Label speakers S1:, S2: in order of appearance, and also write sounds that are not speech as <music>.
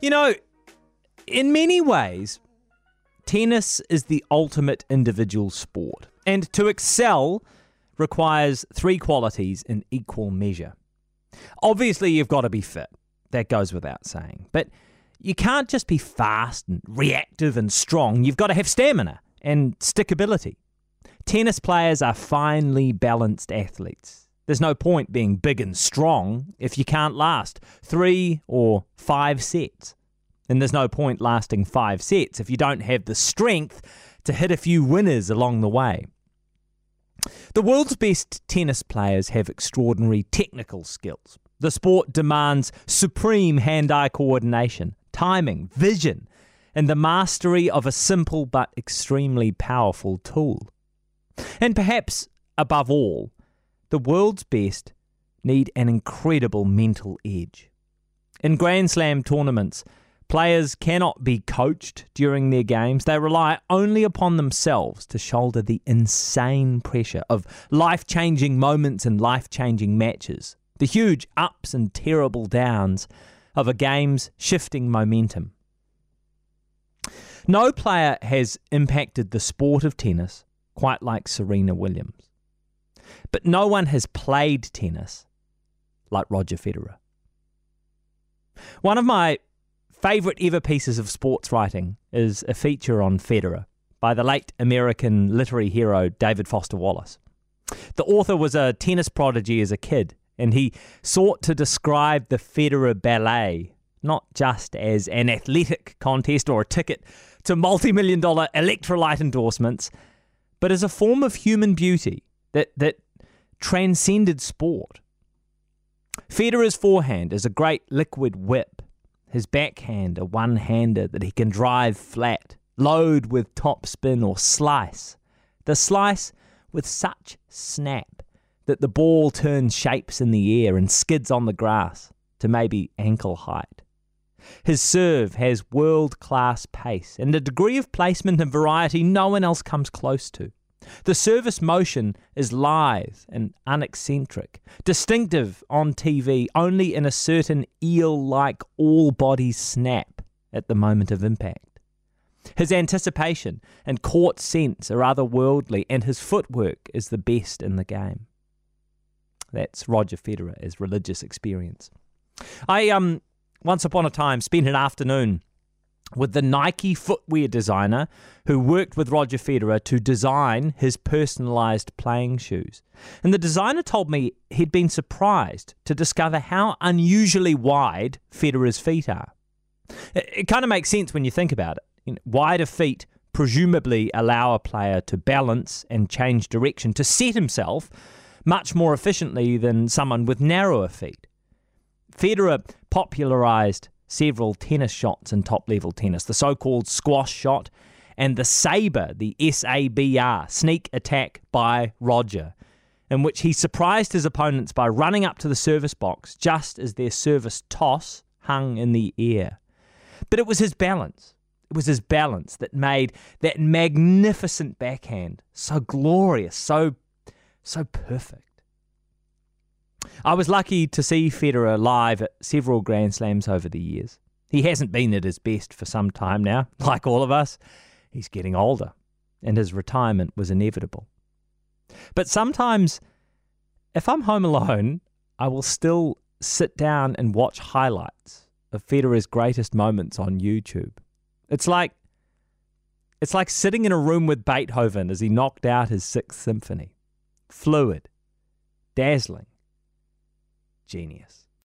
S1: You know, in many ways, tennis is the ultimate individual sport. And to excel requires three qualities in equal measure. Obviously, you've got to be fit. That goes without saying. But you can't just be fast and reactive and strong. You've got to have stamina and stickability. Tennis players are finely balanced athletes. There's no point being big and strong if you can't last three or five sets. And there's no point lasting five sets if you don't have the strength to hit a few winners along the way. The world's best tennis players have extraordinary technical skills. The sport demands supreme hand eye coordination, timing, vision, and the mastery of a simple but extremely powerful tool. And perhaps above all, the world's best need an incredible mental edge. In Grand Slam tournaments, players cannot be coached during their games. They rely only upon themselves to shoulder the insane pressure of life changing moments and life changing matches, the huge ups and terrible downs of a game's shifting momentum. No player has impacted the sport of tennis quite like Serena Williams. But no one has played tennis like Roger Federer. One of my favourite ever pieces of sports writing is a feature on Federer by the late American literary hero David Foster Wallace. The author was a tennis prodigy as a kid, and he sought to describe the Federer ballet not just as an athletic contest or a ticket to multi million dollar electrolyte endorsements, but as a form of human beauty that, that transcended sport. Federer's forehand is a great liquid whip, his backhand a one hander that he can drive flat, load with top spin or slice. The slice with such snap that the ball turns shapes in the air and skids on the grass to maybe ankle height. His serve has world class pace and a degree of placement and variety no one else comes close to. The service motion is lithe and uneccentric, distinctive on TV only in a certain eel like all body snap at the moment of impact. His anticipation and court sense are otherworldly, and his footwork is the best in the game. That's Roger Federer as religious experience. I um once upon a time spent an afternoon with the Nike footwear designer who worked with Roger Federer to design his personalized playing shoes. And the designer told me he'd been surprised to discover how unusually wide Federer's feet are. It, it kind of makes sense when you think about it. You know, wider feet presumably allow a player to balance and change direction, to set himself much more efficiently than someone with narrower feet. Federer popularized several tennis shots in top level tennis the so called squash shot and the Sabre, the S A B R, sneak attack by Roger, in which he surprised his opponents by running up to the service box just as their service toss hung in the air. But it was his balance. It was his balance that made that magnificent backhand so glorious, so so perfect. I was lucky to see Federer live at several Grand Slams over the years. He hasn't been at his best for some time now, <laughs> like all of us. He's getting older, and his retirement was inevitable. But sometimes, if I'm home alone, I will still sit down and watch highlights of Federer's greatest moments on YouTube. It's like it's like sitting in a room with Beethoven as he knocked out his Sixth Symphony. Fluid, dazzling, genius.